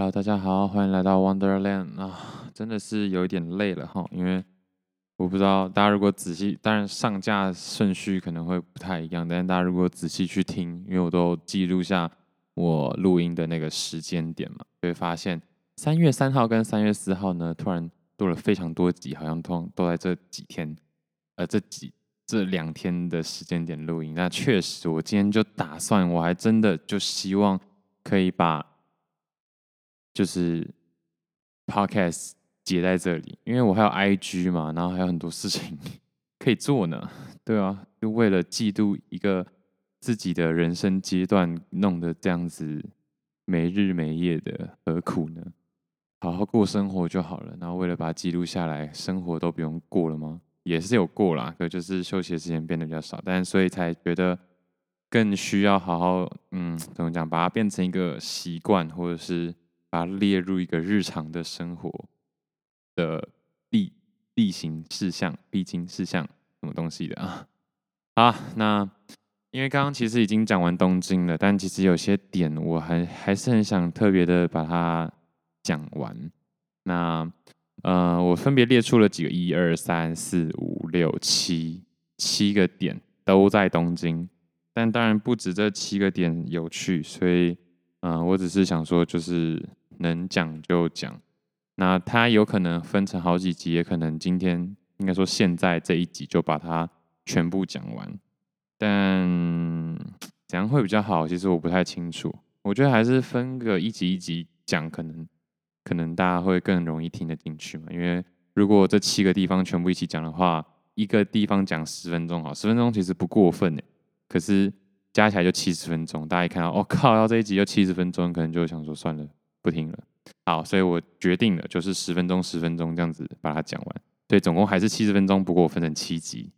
Hello，大家好，欢迎来到 Wonderland 啊，真的是有一点累了哈，因为我不知道大家如果仔细，当然上架顺序可能会不太一样，但是大家如果仔细去听，因为我都记录下我录音的那个时间点嘛，就会发现三月三号跟三月四号呢，突然多了非常多集，好像都都在这几天，呃，这几这两天的时间点录音。那确实，我今天就打算，我还真的就希望可以把。就是 podcast 接在这里，因为我还有 IG 嘛，然后还有很多事情 可以做呢。对啊，就为了记录一个自己的人生阶段，弄得这样子没日没夜的，何苦呢？好好过生活就好了。然后为了把它记录下来，生活都不用过了吗？也是有过啦，可就是休息的时间变得比较少，但所以才觉得更需要好好嗯，怎么讲，把它变成一个习惯，或者是。把它列入一个日常的生活的例例行事项、必经事项，什么东西的啊？好，那因为刚刚其实已经讲完东京了，但其实有些点我还还是很想特别的把它讲完。那呃，我分别列出了几个一二三四五六七七个点都在东京，但当然不止这七个点有趣，所以嗯、呃，我只是想说就是。能讲就讲，那它有可能分成好几集，也可能今天应该说现在这一集就把它全部讲完，但怎样会比较好？其实我不太清楚。我觉得还是分个一集一集讲，可能可能大家会更容易听得进去嘛。因为如果这七个地方全部一起讲的话，一个地方讲十分钟，好，十分钟其实不过分诶。可是加起来就七十分钟，大家一看到，哦靠，要这一集就七十分钟，可能就想说算了。不听了，好，所以我决定了，就是十分钟，十分钟这样子把它讲完。对，总共还是七十分钟，不过我分成七集，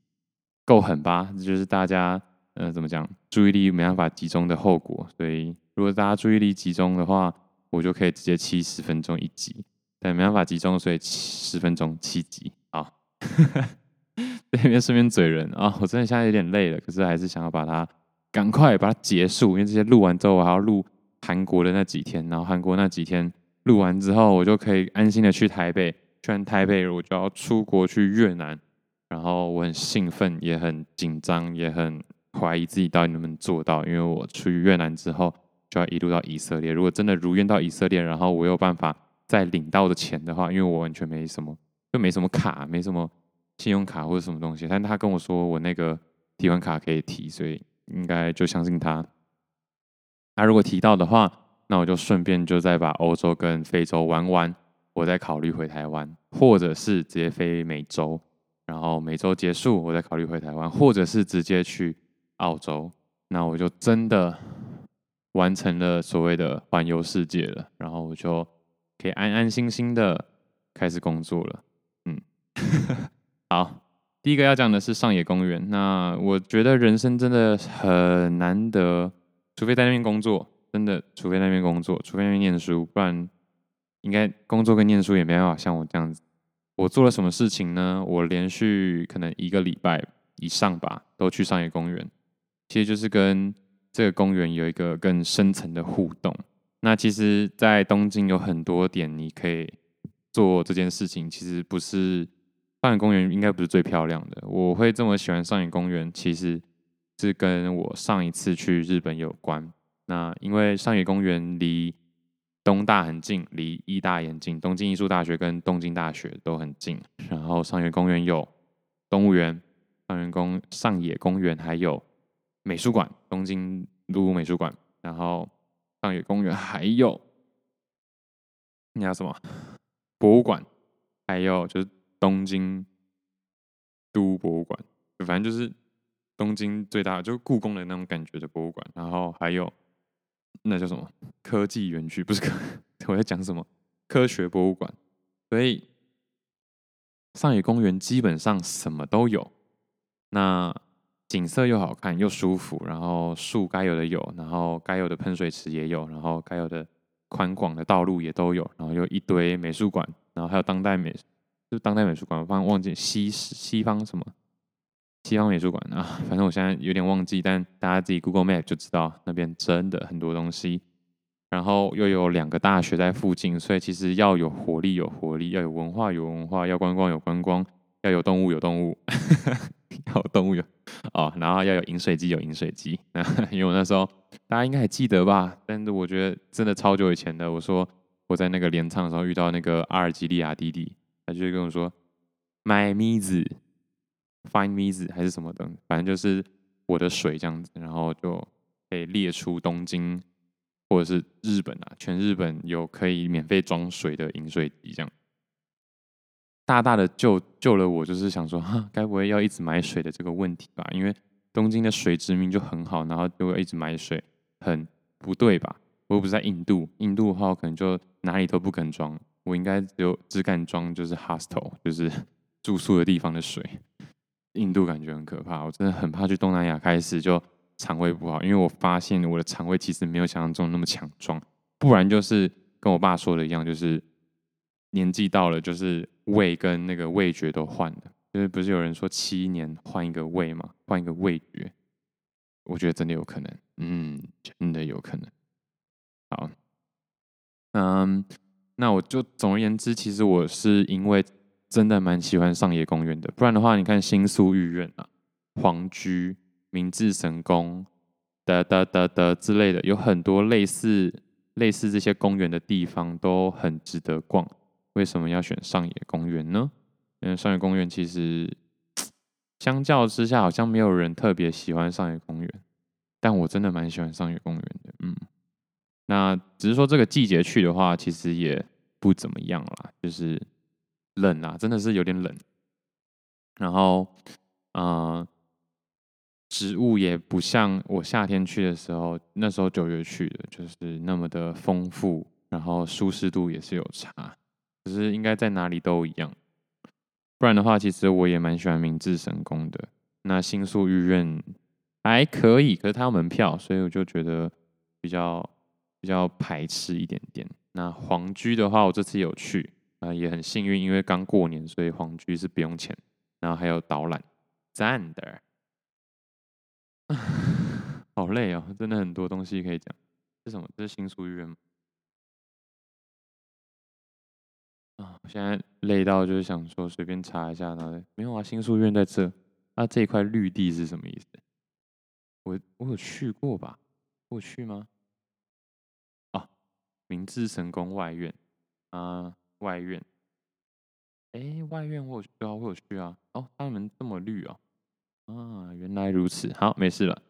够狠吧？这就是大家，呃，怎么讲，注意力没办法集中的后果。所以，如果大家注意力集中的话，我就可以直接七十分钟一集。但没办法集中，所以十分钟七集。好，这边顺便嘴人啊，我真的现在有点累了，可是还是想要把它赶快把它结束，因为这些录完之后我还要录。韩国的那几天，然后韩国那几天录完之后，我就可以安心的去台北。去完台北，我就要出国去越南。然后我很兴奋，也很紧张，也很怀疑自己到底能不能做到。因为我去越南之后，就要一路到以色列。如果真的如愿到以色列，然后我有办法再领到的钱的话，因为我完全没什么，就没什么卡，没什么信用卡或者什么东西。但他跟我说我那个提款卡可以提，所以应该就相信他。那、如果提到的话，那我就顺便就再把欧洲跟非洲玩完，我再考虑回台湾，或者是直接飞美洲，然后美洲结束，我再考虑回台湾，或者是直接去澳洲，那我就真的完成了所谓的环游世界了，然后我就可以安安心心的开始工作了。嗯，好，第一个要讲的是上野公园。那我觉得人生真的很难得。除非在那边工作，真的，除非在那边工作，除非在那边念书，不然应该工作跟念书也没办法像我这样子。我做了什么事情呢？我连续可能一个礼拜以上吧，都去上野公园，其实就是跟这个公园有一个更深层的互动。那其实，在东京有很多点你可以做这件事情，其实不是上野公园应该不是最漂亮的。我会这么喜欢上野公园，其实。是跟我上一次去日本有关。那因为上野公园离东大很近，离艺大也很近，东京艺术大学跟东京大学都很近。然后上野公园有动物园，上野公上野公园还有美术馆，东京都美术馆。然后上野公园还有那叫什么博物馆，还有就是东京都博物馆，反正就是。东京最大就是故宫的那种感觉的博物馆，然后还有那叫什么科技园区？不是科，我在讲什么科学博物馆。所以上野公园基本上什么都有，那景色又好看又舒服，然后树该有的有，然后该有的喷水池也有，然后该有的宽广的道路也都有，然后又一堆美术馆，然后还有当代美，就当代美术馆，我忘记西西方什么。西方美术馆啊，反正我现在有点忘记，但大家自己 Google Map 就知道那边真的很多东西。然后又有两个大学在附近，所以其实要有活力有活力，要有文化有文化，要观光有观光，要有动物有动物，要有动物有哦，然后要有饮水机有饮水机。因为我那时候大家应该还记得吧？但是我觉得真的超久以前的。我说我在那个镰仓的时候遇到那个阿尔及利亚弟弟，他就会跟我说买米子，find 米子还是什么的，反正就是我的水这样子，然后就可以列出东京。或者是日本啊，全日本有可以免费装水的饮水机，这样大大的救救了我。就是想说，哈，该不会要一直买水的这个问题吧？因为东京的水殖民就很好，然后就会一直买水，很不对吧？我又不是在印度，印度的话我可能就哪里都不肯装，我应该只有只敢装就是 hostel，就是 住宿的地方的水。印度感觉很可怕，我真的很怕去东南亚开始就。肠胃不好，因为我发现我的肠胃其实没有想象中那么强壮，不然就是跟我爸说的一样，就是年纪到了，就是胃跟那个味觉都换了，就是不是有人说七年换一个胃嘛，换一个味觉，我觉得真的有可能，嗯，真的有可能。好，嗯，那我就总而言之，其实我是因为真的蛮喜欢上野公园的，不然的话，你看新宿御苑啊，皇居。明治神宫的的的的之类的，有很多类似类似这些公园的地方都很值得逛。为什么要选上野公园呢？因为上野公园其实相较之下，好像没有人特别喜欢上野公园，但我真的蛮喜欢上野公园的。嗯，那只是说这个季节去的话，其实也不怎么样啦，就是冷啊，真的是有点冷。然后，嗯、呃。植物也不像我夏天去的时候，那时候九月去的，就是那么的丰富，然后舒适度也是有差，可是应该在哪里都一样。不然的话，其实我也蛮喜欢明治神宫的。那新宿御苑还可以，可是它要门票，所以我就觉得比较比较排斥一点点。那皇居的话，我这次有去啊，也很幸运，因为刚过年，所以皇居是不用钱，然后还有导览，赞的。好累哦，真的很多东西可以讲。这是什么？这是新书院吗？啊，我现在累到就是想说随便查一下，然后没有啊，新书院在这。那、啊、这一块绿地是什么意思？我我有去过吧？我有去吗？啊，明治神宫外苑啊，外院。哎，外院我有去啊，我有去啊。哦，他们这么绿啊。啊，原来如此，好，没事了。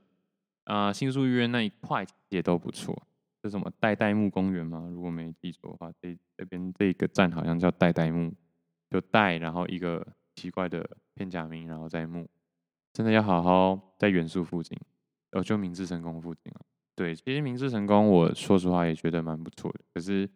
啊、新宿御苑那一块也都不错。是什么代代木公园吗？如果没记错的话，这这边这个站好像叫代代木，就代，然后一个奇怪的片假名，然后再木。真的要好好在原宿附近，哦，就明治神宫附近啊。对，其实明治神宫，我说实话也觉得蛮不错的。可是，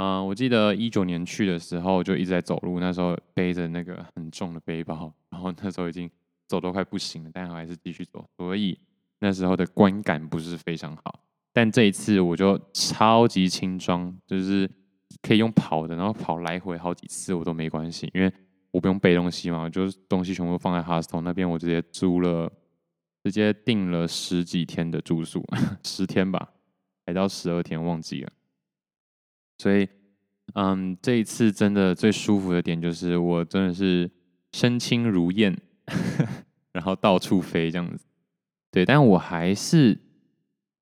嗯、我记得一九年去的时候，就一直在走路，那时候背着那个很重的背包，然后那时候已经。走都快不行了，但还是继续走，所以那时候的观感不是非常好。但这一次我就超级轻装，就是可以用跑的，然后跑来回好几次我都没关系，因为我不用背东西嘛，就是东西全部放在 hostel 那边，我直接租了，直接订了十几天的住宿，十天吧，还到十二天忘记了。所以，嗯，这一次真的最舒服的点就是我真的是身轻如燕。然后到处飞这样子，对，但我还是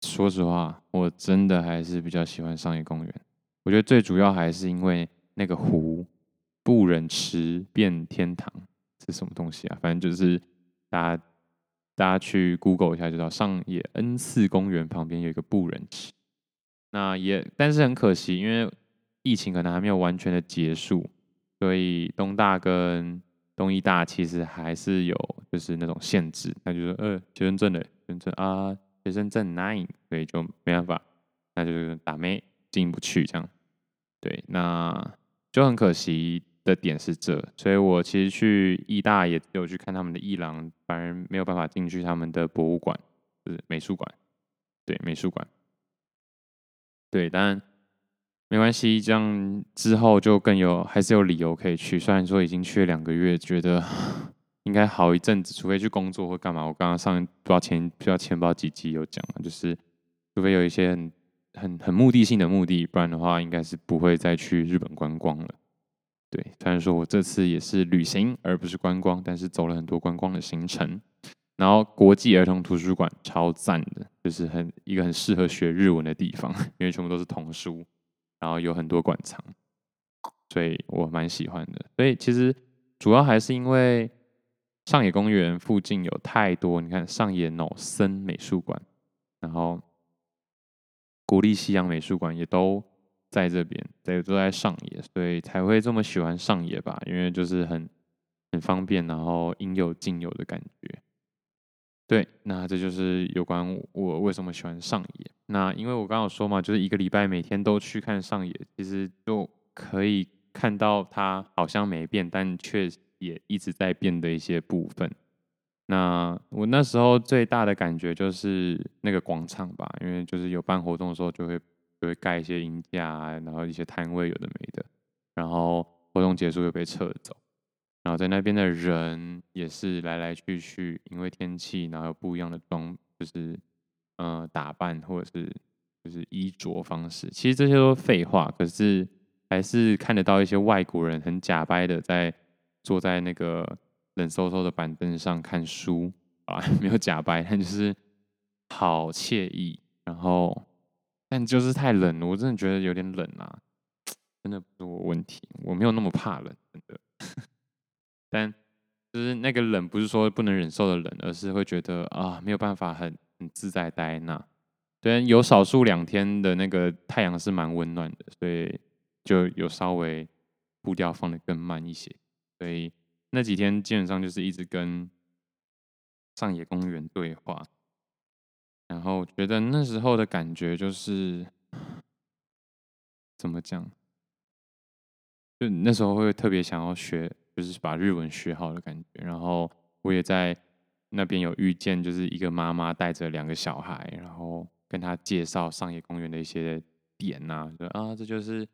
说实话，我真的还是比较喜欢上野公园。我觉得最主要还是因为那个湖，不忍池变天堂是什么东西啊？反正就是大家大家去 Google 一下就知道，上野恩赐公园旁边有一个不忍池。那也但是很可惜，因为疫情可能还没有完全的结束，所以东大跟东艺大其实还是有就是那种限制，那就是呃学生证的学生证啊，学生证 nine，所以就没办法，那就是打妹进不去这样。对，那就很可惜的点是这，所以我其实去艺大也有去看他们的艺廊，反而没有办法进去他们的博物馆，就是美术馆，对美术馆，对，但。没关系，这样之后就更有，还是有理由可以去。虽然说已经去了两个月，觉得 应该好一阵子，除非去工作或干嘛。我刚刚上不知道前不知道前不知道几集有讲，就是除非有一些很很很目的性的目的，不然的话应该是不会再去日本观光了。对，虽然说我这次也是旅行而不是观光，但是走了很多观光的行程。然后国际儿童图书馆超赞的，就是很一个很适合学日文的地方，因为全部都是童书，然后有很多馆藏，所以我蛮喜欢的。所以其实主要还是因为上野公园附近有太多，你看上野荏森美术馆，然后国立西洋美术馆也都在这边，对，都在上野，所以才会这么喜欢上野吧？因为就是很很方便，然后应有尽有的感觉。对，那这就是有关我为什么喜欢上野。那因为我刚刚有说嘛，就是一个礼拜每天都去看上野，其实就可以看到它好像没变，但却也一直在变的一些部分。那我那时候最大的感觉就是那个广场吧，因为就是有办活动的时候就会就会盖一些鹰架啊，然后一些摊位有的没的，然后活动结束又被撤走。然后在那边的人也是来来去去，因为天气，然后有不一样的装，就是呃打扮或者是就是衣着方式。其实这些都是废话，可是还是看得到一些外国人很假掰的在坐在那个冷飕飕的板凳上看书啊，没有假掰，但就是好惬意。然后但就是太冷了，我真的觉得有点冷啊，真的不是我问题，我没有那么怕冷，真的。但就是那个冷，不是说不能忍受的冷，而是会觉得啊，没有办法很很自在待那。对，有少数两天的那个太阳是蛮温暖的，所以就有稍微步调放的更慢一些。所以那几天基本上就是一直跟上野公园对话，然后觉得那时候的感觉就是怎么讲，就那时候会特别想要学。就是把日文学好的感觉，然后我也在那边有遇见，就是一个妈妈带着两个小孩，然后跟他介绍上野公园的一些点呐、啊，说啊，这就是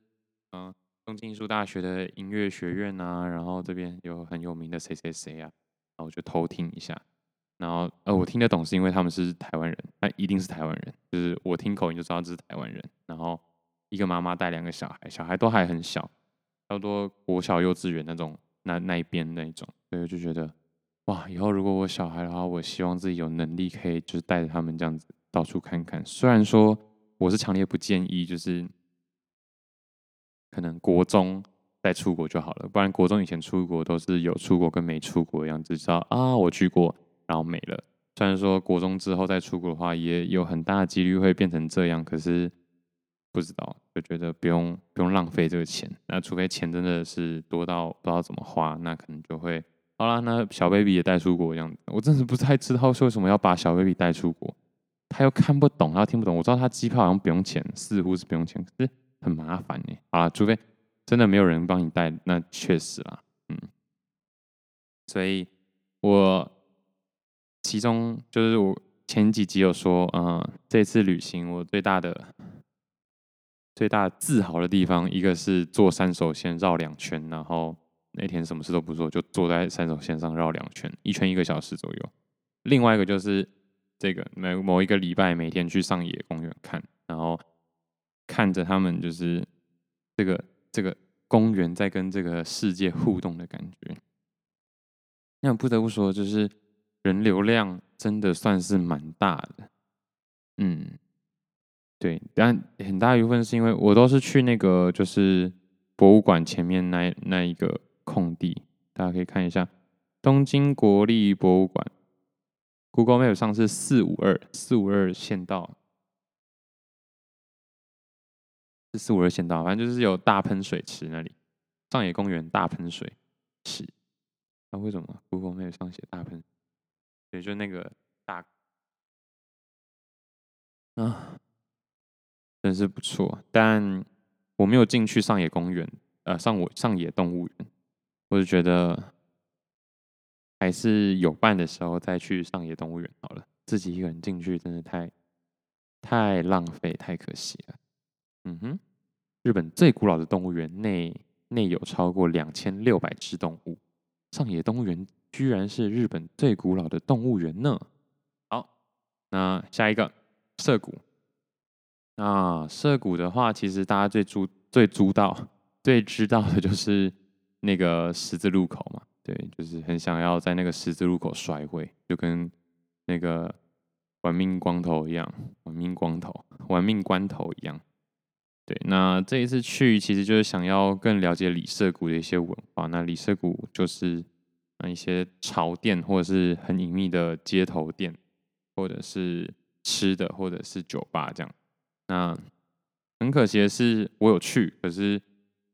嗯、东京艺术大学的音乐学院呐，然后这边有很有名的谁谁谁啊，然后我就偷听一下，然后呃我听得懂是因为他们是台湾人，那一定是台湾人，就是我听口音就知道这是台湾人，然后一个妈妈带两个小孩，小孩都还很小，差不多国小幼稚园那种。那那一边那一种，所以我就觉得，哇，以后如果我小孩的话，我希望自己有能力可以就是带着他们这样子到处看看。虽然说我是强烈不建议，就是可能国中再出国就好了，不然国中以前出国都是有出国跟没出国的样子，知道啊，我去过，然后没了。虽然说国中之后再出国的话，也有很大的几率会变成这样，可是。不知道，就觉得不用不用浪费这个钱。那除非钱真的是多到不知道怎么花，那可能就会好啦。那小 baby 也带出国这样子，我真是不太知道说为什么要把小 baby 带出国。他又看不懂，他又听不懂。我知道他机票好像不用钱，似乎是不用钱，可是很麻烦呢。好啦，除非真的没有人帮你带，那确实啦，嗯。所以我其中就是我前几集有说，嗯，这次旅行我最大的。最大自豪的地方，一个是坐山手线绕两圈，然后那天什么事都不做，就坐在山手线上绕两圈，一圈一个小时左右。另外一个就是这个每某一个礼拜每天去上野公园看，然后看着他们就是这个这个公园在跟这个世界互动的感觉。那不得不说，就是人流量真的算是蛮大的，嗯。对，但很大一部分是因为我都是去那个就是博物馆前面那那一个空地，大家可以看一下东京国立博物馆，Google Map 上是四五二四五二县道，是四五二县道，反正就是有大喷水池那里，上野公园大喷水池，那、啊、为什么 Google Map 上写大喷？对，就那个大啊。真是不错，但我没有进去上野公园，呃，上我上野动物园，我就觉得还是有伴的时候再去上野动物园好了，自己一个人进去真的太太浪费，太可惜了。嗯哼，日本最古老的动物园内内有超过两千六百只动物，上野动物园居然是日本最古老的动物园呢。好，那下一个涩谷。那涩谷的话，其实大家最知最知道、最知道的就是那个十字路口嘛。对，就是很想要在那个十字路口摔会，就跟那个玩命光头一样，玩命光头、玩命关头一样。对，那这一次去其实就是想要更了解里涩谷的一些文化。那里涩谷就是那一些潮店，或者是很隐秘的街头店，或者是吃的，或者是酒吧这样。那很可惜的是，我有去，可是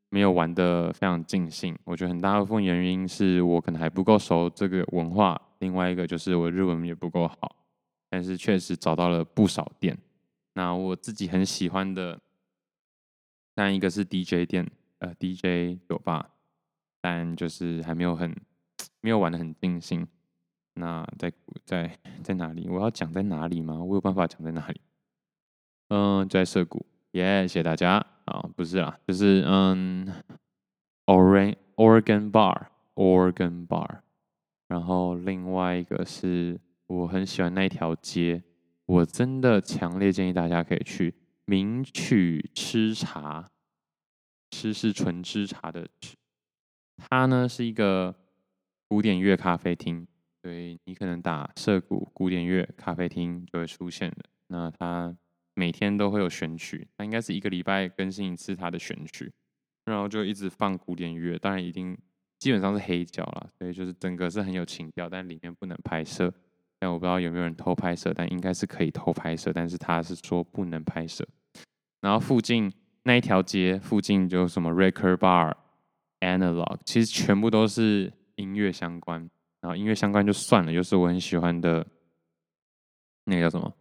没有玩的非常尽兴。我觉得很大部分原因是我可能还不够熟这个文化，另外一个就是我日文也不够好。但是确实找到了不少店。那我自己很喜欢的。但一个是 DJ 店，呃，DJ 酒吧，但就是还没有很没有玩的很尽兴。那在在在哪里？我要讲在哪里吗？我有办法讲在哪里？嗯，在涩谷。耶，谢谢大家。啊，不是啦，就是嗯，Oregon Oregon Bar Oregon Bar。然后另外一个是我很喜欢那条街，我真的强烈建议大家可以去。名曲吃茶，吃是纯吃茶的吃。它呢是一个古典乐咖啡厅，所以你可能打涩谷古典乐咖啡厅就会出现的。那它每天都会有选曲，那应该是一个礼拜更新一次他的选曲，然后就一直放古典乐，当然一定基本上是黑胶了，所以就是整个是很有情调，但里面不能拍摄。但我不知道有没有人偷拍摄，但应该是可以偷拍摄，但是他是说不能拍摄。然后附近那一条街附近就什么 Record Bar、Analog，其实全部都是音乐相关。然后音乐相关就算了，就是我很喜欢的那个叫什么，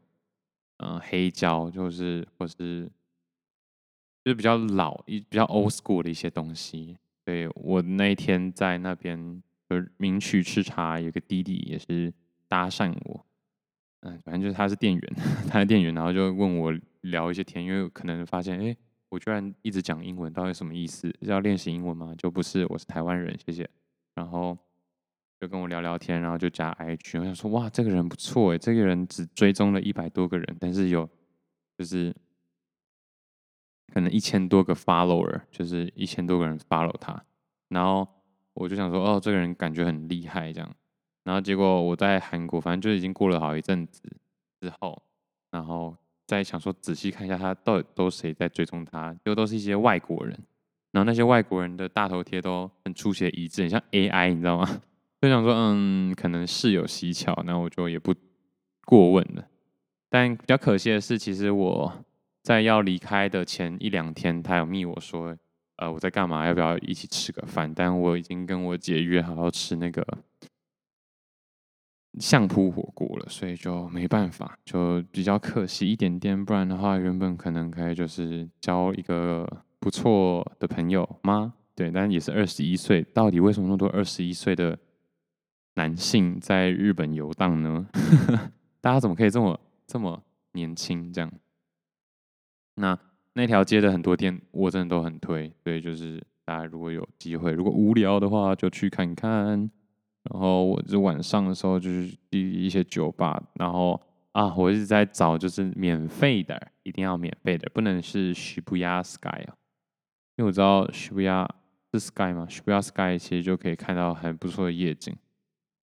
嗯、黑胶，就是或是就是比较老一比较 old school 的一些东西。对，我那一天在那边就是名曲吃茶，有个弟弟也是搭讪我，嗯，反正就是他是店员，他是店员，然后就问我。聊一些天，因为可能发现，哎，我居然一直讲英文，到底什么意思？是要练习英文吗？就不是，我是台湾人，谢谢。然后就跟我聊聊天，然后就加 IG。我想说，哇，这个人不错哎，这个人只追踪了一百多个人，但是有就是可能一千多个 follower，就是一千多个人 follow 他。然后我就想说，哦，这个人感觉很厉害这样。然后结果我在韩国，反正就已经过了好一阵子之后，然后。再想说仔细看一下他到底都谁在追踪他，就都是一些外国人，然后那些外国人的大头贴都很出奇的一致，很像 AI，你知道吗？就想说嗯，可能事有蹊跷，那我就也不过问了。但比较可惜的是，其实我在要离开的前一两天，他有密我说，呃，我在干嘛？要不要一起吃个饭？但我已经跟我姐约好要吃那个。相扑火锅了，所以就没办法，就比较可惜一点点。不然的话，原本可能可以就是交一个不错的朋友吗？对，但也是二十一岁。到底为什么那么多二十一岁的男性在日本游荡呢？大家怎么可以这么这么年轻这样？那那条街的很多店我真的都很推，所以就是大家如果有机会，如果无聊的话，就去看看。然后我就晚上的时候就是去一些酒吧，然后啊，我一直在找就是免费的，一定要免费的，不能是 Shibuya Sky 啊，因为我知道 Shibuya 是 Sky 嘛，Shibuya Sky 其实就可以看到很不错的夜景，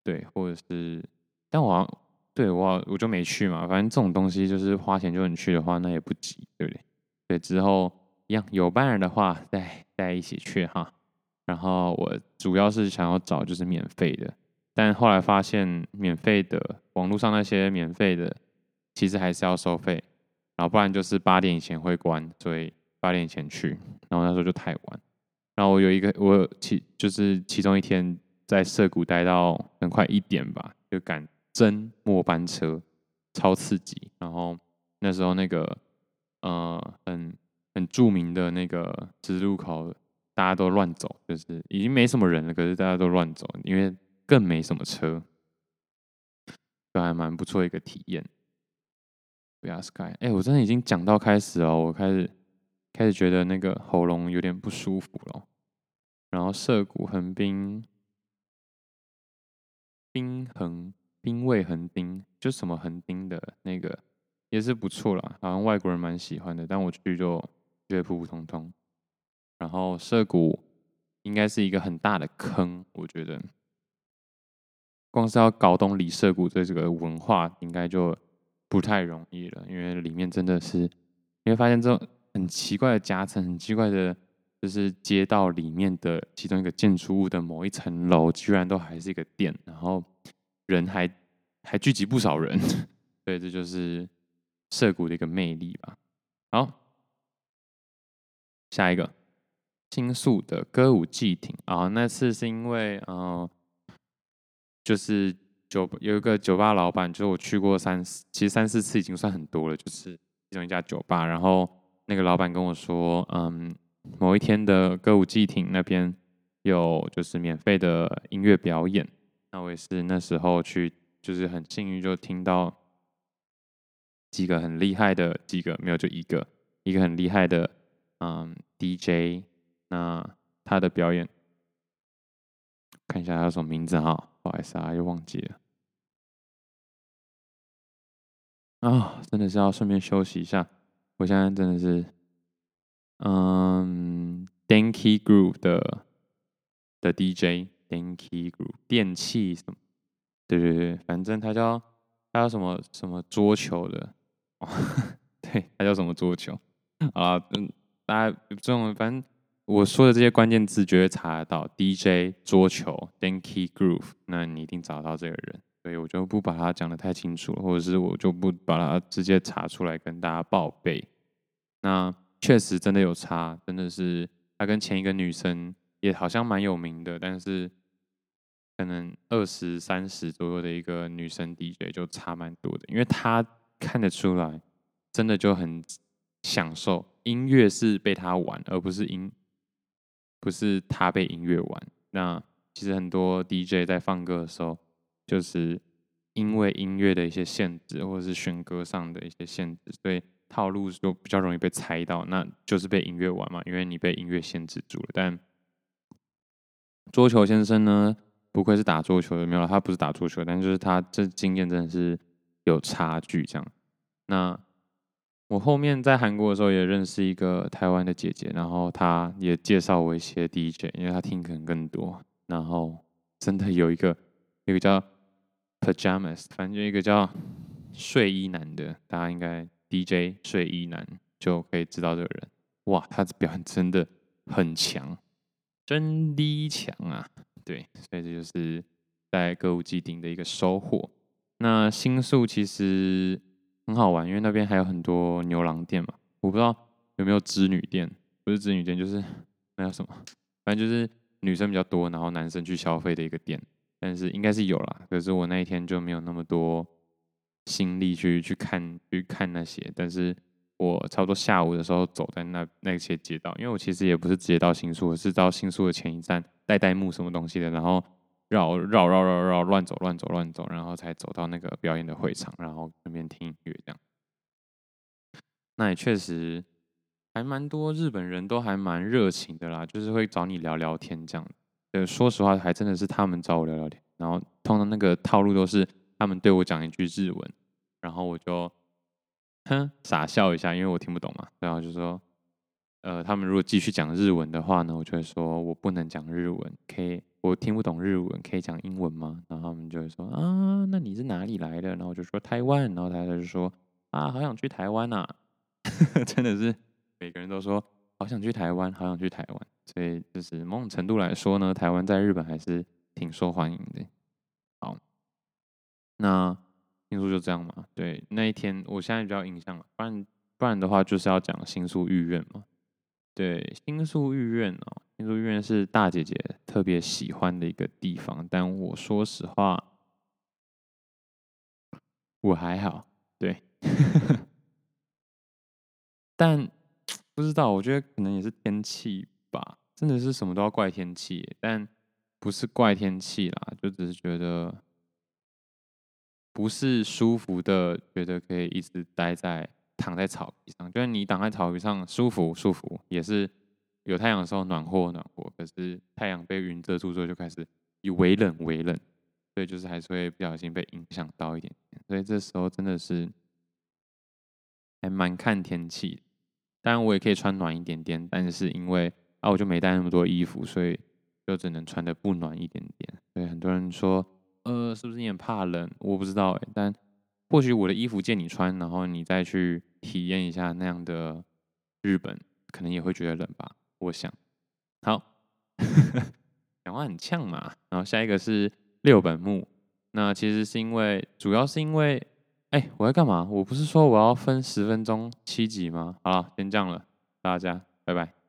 对，或者是，但我对我我就没去嘛，反正这种东西就是花钱就能去的话，那也不急，对不对？对，之后一样有伴儿的话，再再一起去哈。然后我主要是想要找就是免费的，但后来发现免费的网络上那些免费的其实还是要收费，然后不然就是八点以前会关，所以八点以前去，然后那时候就太晚。然后我有一个我其就是其中一天在涩谷待到很快一点吧，就赶真末班车，超刺激。然后那时候那个呃很很著名的那个十字路口。大家都乱走，就是已经没什么人了，可是大家都乱走，因为更没什么车，就还蛮不错一个体验。不要 Sky，哎，我真的已经讲到开始哦，我开始开始觉得那个喉咙有点不舒服了。然后涩谷横滨，冰恒冰味恒丁，就什么恒丁的那个也是不错啦，好像外国人蛮喜欢的，但我去就觉得普普通通。然后涩谷应该是一个很大的坑，我觉得光是要搞懂里涩谷这这个文化，应该就不太容易了，因为里面真的是你会发现这种很奇怪的夹层，很奇怪的，就是街道里面的其中一个建筑物的某一层楼，居然都还是一个店，然后人还还聚集不少人，对，这就是涩谷的一个魅力吧。好，下一个。新宿的歌舞伎町啊，那次是因为呃，就是酒有一个酒吧老板，就是我去过三四，其实三四次已经算很多了，就是其中一家酒吧。然后那个老板跟我说，嗯，某一天的歌舞伎町那边有就是免费的音乐表演，那我也是那时候去，就是很幸运就听到几个很厉害的几个，没有就一个一个很厉害的嗯 DJ。那他的表演，看一下他叫什么名字哈，不好意思啊，又忘记了。啊、真的是要顺便休息一下。我现在真的是，嗯，Denki Group 的的 DJ，Denki Group 电器什么？对对对，反正他叫他叫什么什么桌球的，哦、对，他叫什么桌球？啊，嗯，大家这种反正。我说的这些关键字绝对查得到，DJ 桌球，Denki Groove，那你一定找到这个人，所以我就不把它讲得太清楚了，或者是我就不把它直接查出来跟大家报备。那确实真的有差，真的是他跟前一个女生也好像蛮有名的，但是可能二十三十左右的一个女生 DJ 就差蛮多的，因为她看得出来，真的就很享受音乐是被她玩，而不是音。不是他被音乐玩，那其实很多 DJ 在放歌的时候，就是因为音乐的一些限制，或者是选歌上的一些限制，所以套路就比较容易被猜到，那就是被音乐玩嘛，因为你被音乐限制住了。但桌球先生呢，不愧是打桌球的，没有，他不是打桌球，但就是他这经验真的是有差距这样。那。我后面在韩国的时候也认识一个台湾的姐姐，然后她也介绍我一些 DJ，因为她听可能更多。然后真的有一个，一个叫 Pajamas，反正就一个叫睡衣男的，大家应该 DJ 睡衣男就可以知道这个人。哇，他的表演真的很强，真的强啊！对，所以这就是在歌舞伎町的一个收获。那新宿其实。很好玩，因为那边还有很多牛郎店嘛。我不知道有没有织女店，不是织女店，就是那叫什么，反正就是女生比较多，然后男生去消费的一个店。但是应该是有啦，可是我那一天就没有那么多心力去去看去看那些。但是我差不多下午的时候走在那那些街道，因为我其实也不是直接到新宿，我是到新宿的前一站代代木什么东西的，然后。绕绕绕绕绕乱走乱走乱走，然后才走到那个表演的会场，然后顺便听音乐这样。那也确实还蛮多日本人都还蛮热情的啦，就是会找你聊聊天这样。呃，说实话，还真的是他们找我聊聊天，然后通常那个套路都是他们对我讲一句日文，然后我就哼傻笑一下，因为我听不懂嘛。然后就说，呃，他们如果继续讲日文的话呢，我就会说我不能讲日文，可以。我听不懂日文，可以讲英文吗？然后他们就会说啊，那你是哪里来的？然后我就说台湾，然后他就说啊，好想去台湾啊，真的是每个人都说好想去台湾，好想去台湾。所以就是某种程度来说呢，台湾在日本还是挺受欢迎的。那新宿就这样嘛。对，那一天我现在比较印象了，不然不然的话就是要讲新宿御苑嘛。对，新宿御苑哦，新宿御苑是大姐姐特别喜欢的一个地方，但我说实话，我还好，对，但不知道，我觉得可能也是天气吧，真的是什么都要怪天气，但不是怪天气啦，就只是觉得不是舒服的，觉得可以一直待在。躺在草皮上，就是你躺在草皮上舒服舒服，也是有太阳的时候暖和暖和。可是太阳被云遮住之后，就开始以微冷微冷，所以就是还是会不小心被影响到一点点。所以这时候真的是还蛮看天气。当然我也可以穿暖一点点，但是因为啊我就没带那么多衣服，所以就只能穿的不暖一点点。所以很多人说，呃，是不是你很怕冷？我不知道哎，但或许我的衣服借你穿，然后你再去体验一下那样的日本，可能也会觉得冷吧。我想，好，讲话很呛嘛。然后下一个是六本木，那其实是因为，主要是因为。哎，我在干嘛？我不是说我要分十分钟七集吗？好，先这样了，大家拜拜。